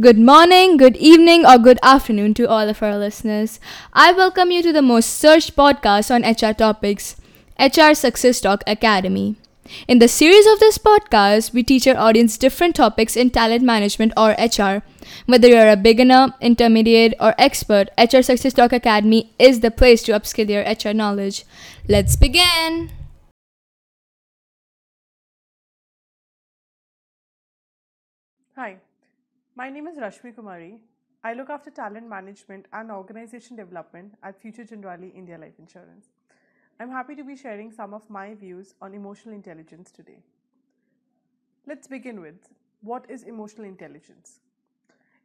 Good morning, good evening, or good afternoon to all of our listeners. I welcome you to the most searched podcast on HR topics, HR Success Talk Academy. In the series of this podcast, we teach our audience different topics in talent management or HR. Whether you're a beginner, intermediate, or expert, HR Success Talk Academy is the place to upskill your HR knowledge. Let's begin! Hi, my name is Rashmi Kumari. I look after talent management and organization development at Future Generali India Life Insurance. I'm happy to be sharing some of my views on emotional intelligence today. Let's begin with what is emotional intelligence?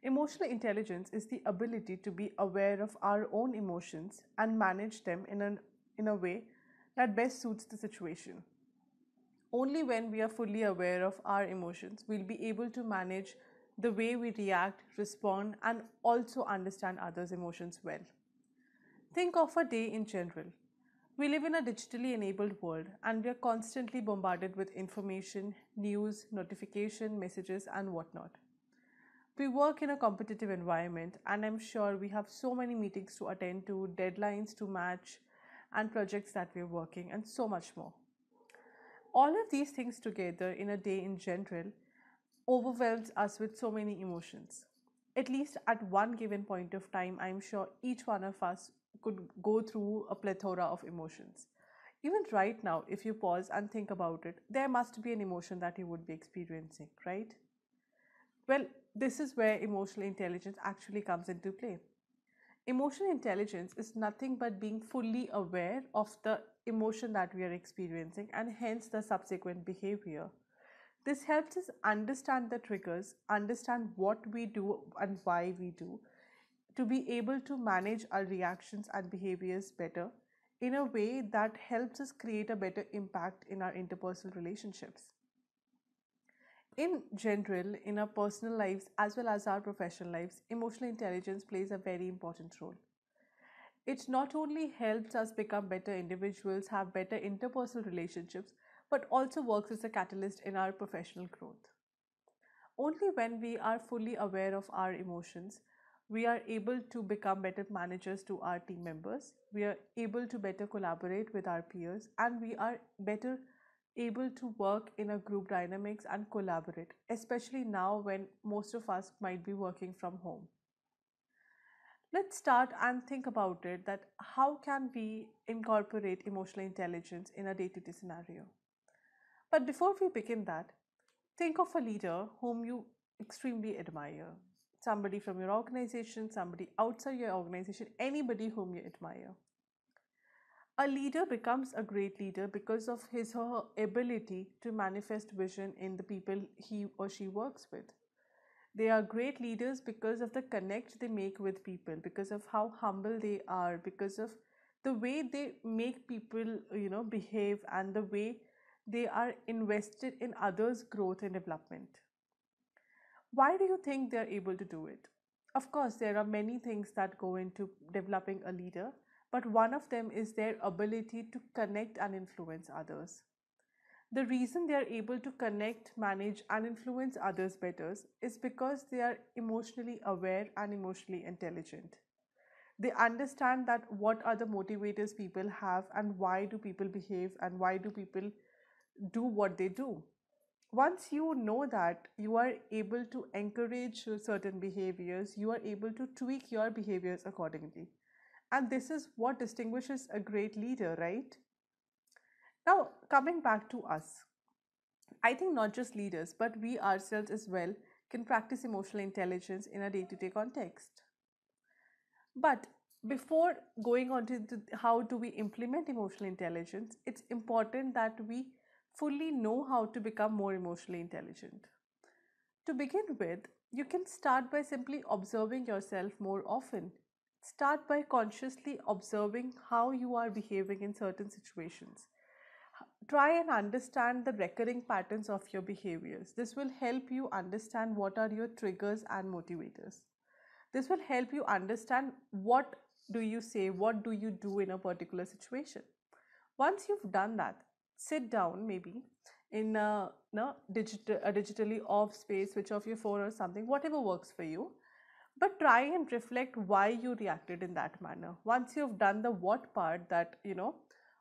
Emotional intelligence is the ability to be aware of our own emotions and manage them in, an, in a way that best suits the situation. Only when we are fully aware of our emotions, we'll be able to manage the way we react, respond, and also understand others' emotions well. Think of a day in general. We live in a digitally enabled world and we are constantly bombarded with information, news, notification, messages, and whatnot. We work in a competitive environment, and I'm sure we have so many meetings to attend to, deadlines to match, and projects that we're working, and so much more. All of these things together in a day in general overwhelms us with so many emotions. At least at one given point of time, I'm sure each one of us could go through a plethora of emotions. Even right now, if you pause and think about it, there must be an emotion that you would be experiencing, right? Well, this is where emotional intelligence actually comes into play. Emotional intelligence is nothing but being fully aware of the emotion that we are experiencing and hence the subsequent behavior. This helps us understand the triggers, understand what we do and why we do, to be able to manage our reactions and behaviors better in a way that helps us create a better impact in our interpersonal relationships. In general, in our personal lives as well as our professional lives, emotional intelligence plays a very important role. It not only helps us become better individuals, have better interpersonal relationships, but also works as a catalyst in our professional growth. Only when we are fully aware of our emotions, we are able to become better managers to our team members, we are able to better collaborate with our peers, and we are better able to work in a group dynamics and collaborate, especially now when most of us might be working from home. Let's start and think about it that how can we incorporate emotional intelligence in a day-to-day scenario? But before we begin that, think of a leader whom you extremely admire. Somebody from your organization, somebody outside your organization, anybody whom you admire. A leader becomes a great leader because of his or her ability to manifest vision in the people he or she works with. They are great leaders because of the connect they make with people, because of how humble they are, because of the way they make people, you know, behave and the way they are invested in others' growth and development. Why do you think they're able to do it? Of course, there are many things that go into developing a leader, but one of them is their ability to connect and influence others. The reason they are able to connect, manage, and influence others better is because they are emotionally aware and emotionally intelligent. They understand that what are the motivators people have and why do people behave and why do people do what they do. Once you know that, you are able to encourage certain behaviors, you are able to tweak your behaviors accordingly. And this is what distinguishes a great leader, right? Now, coming back to us, I think not just leaders, but we ourselves as well can practice emotional intelligence in a day to day context. But before going on to the, how do we implement emotional intelligence, it's important that we fully know how to become more emotionally intelligent. To begin with, you can start by simply observing yourself more often. Start by consciously observing how you are behaving in certain situations. Try and understand the recurring patterns of your behaviors. This will help you understand what are your triggers and motivators. This will help you understand what do you say, what do you do in a particular situation. Once you've done that, sit down maybe in a, no, digital, a digitally off space, switch off your phone or something, whatever works for you. But try and reflect why you reacted in that manner. Once you've done the what part, that, you know,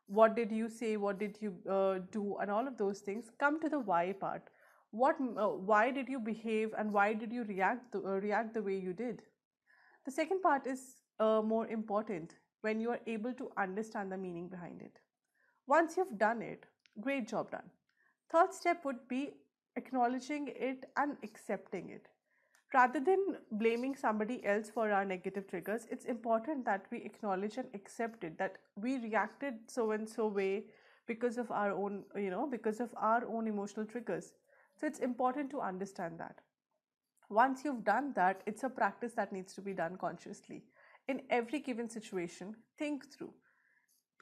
what did you say, what did you uh, do, and all of those things, come to the why part. What, uh, why did you behave and why did you react, to, uh, react the way you did? The second part is uh, more important when you are able to understand the meaning behind it. Once you've done it, great job done. Third step would be acknowledging it and accepting it. Rather than blaming somebody else for our negative triggers, it's important that we acknowledge and accept it that we reacted so and so way because of our own, you know, because of our own emotional triggers. So it's important to understand that. Once you've done that, it's a practice that needs to be done consciously. In every given situation, think through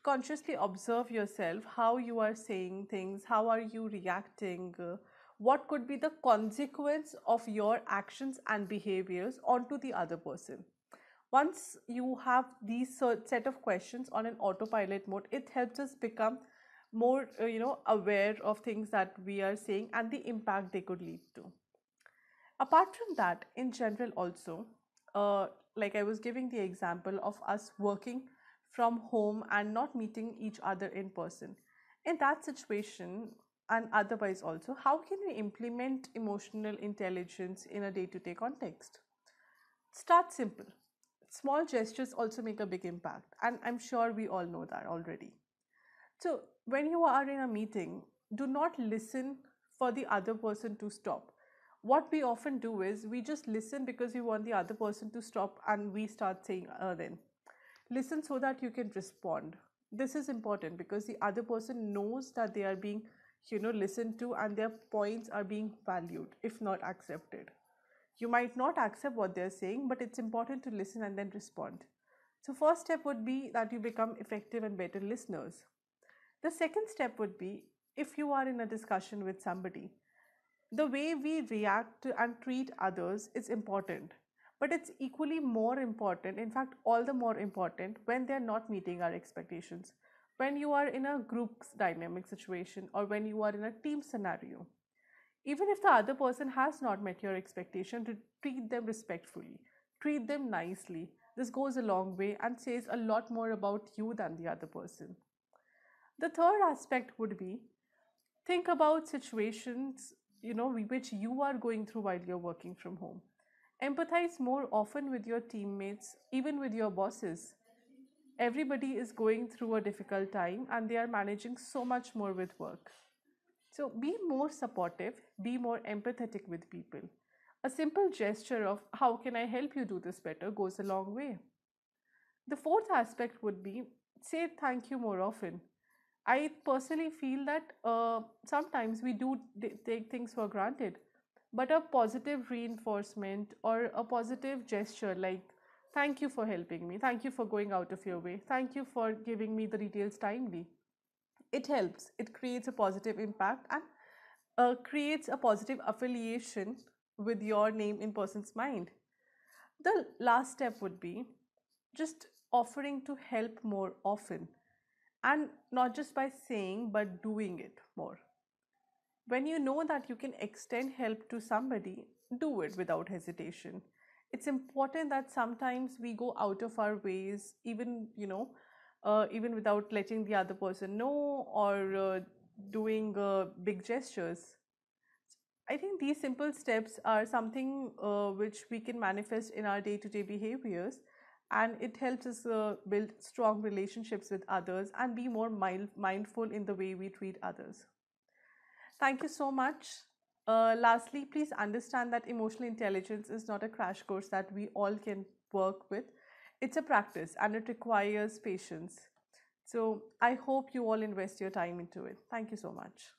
consciously observe yourself how you are saying things how are you reacting uh, what could be the consequence of your actions and behaviors onto the other person. Once you have these set of questions on an autopilot mode it helps us become more uh, you know aware of things that we are saying and the impact they could lead to. Apart from that in general also uh, like i was giving the example of us working from home and not meeting each other in person. In that situation and otherwise also how can we implement emotional intelligence in a day-to-day context? Start simple. Small gestures also make a big impact and i'm sure we all know that already. So when you are in a meeting do not listen for the other person to stop. What we often do is we just listen because we want the other person to stop and we start saying uh, then listen so that you can respond. This is important because the other person knows that they are being you know listened to and their points are being valued if not accepted. You might not accept what they're saying but it's important to listen and then respond. So first step would be that you become effective and better listeners. The second step would be if you are in a discussion with somebody the way we react and treat others is important but it's equally more important in fact all the more important when they're not meeting our expectations when you are in a group dynamic situation or when you are in a team scenario. Even if the other person has not met your expectation to treat them respectfully treat them nicely this goes a long way and says a lot more about you than the other person. The third aspect would be think about situations you know which you are going through while you're working from home Empathize more often with your teammates, even with your bosses. Everybody is going through a difficult time and they are managing so much more with work. So be more supportive, be more empathetic with people. A simple gesture of how can I help you do this better goes a long way. The fourth aspect would be say thank you more often. I personally feel that uh, sometimes we do take things for granted but a positive reinforcement or a positive gesture like thank you for helping me. Thank you for going out of your way. Thank you for giving me the details timely. It helps. It creates a positive impact and uh, creates a positive affiliation with your name in person's mind. The last step would be just offering to help more often and not just by saying but doing it more when you know that you can extend help to somebody, do it without hesitation. It's important that sometimes we go out of our ways, even, you know, uh, even without letting the other person know or uh, doing uh, big gestures. I think these simple steps are something uh, which we can manifest in our day to day behaviors and it helps us uh, build strong relationships with others and be more mind- mindful in the way we treat others. Thank you so much. Uh, lastly, please understand that emotional intelligence is not a crash course that we all can work with. It's a practice and it requires patience. So I hope you all invest your time into it. Thank you so much.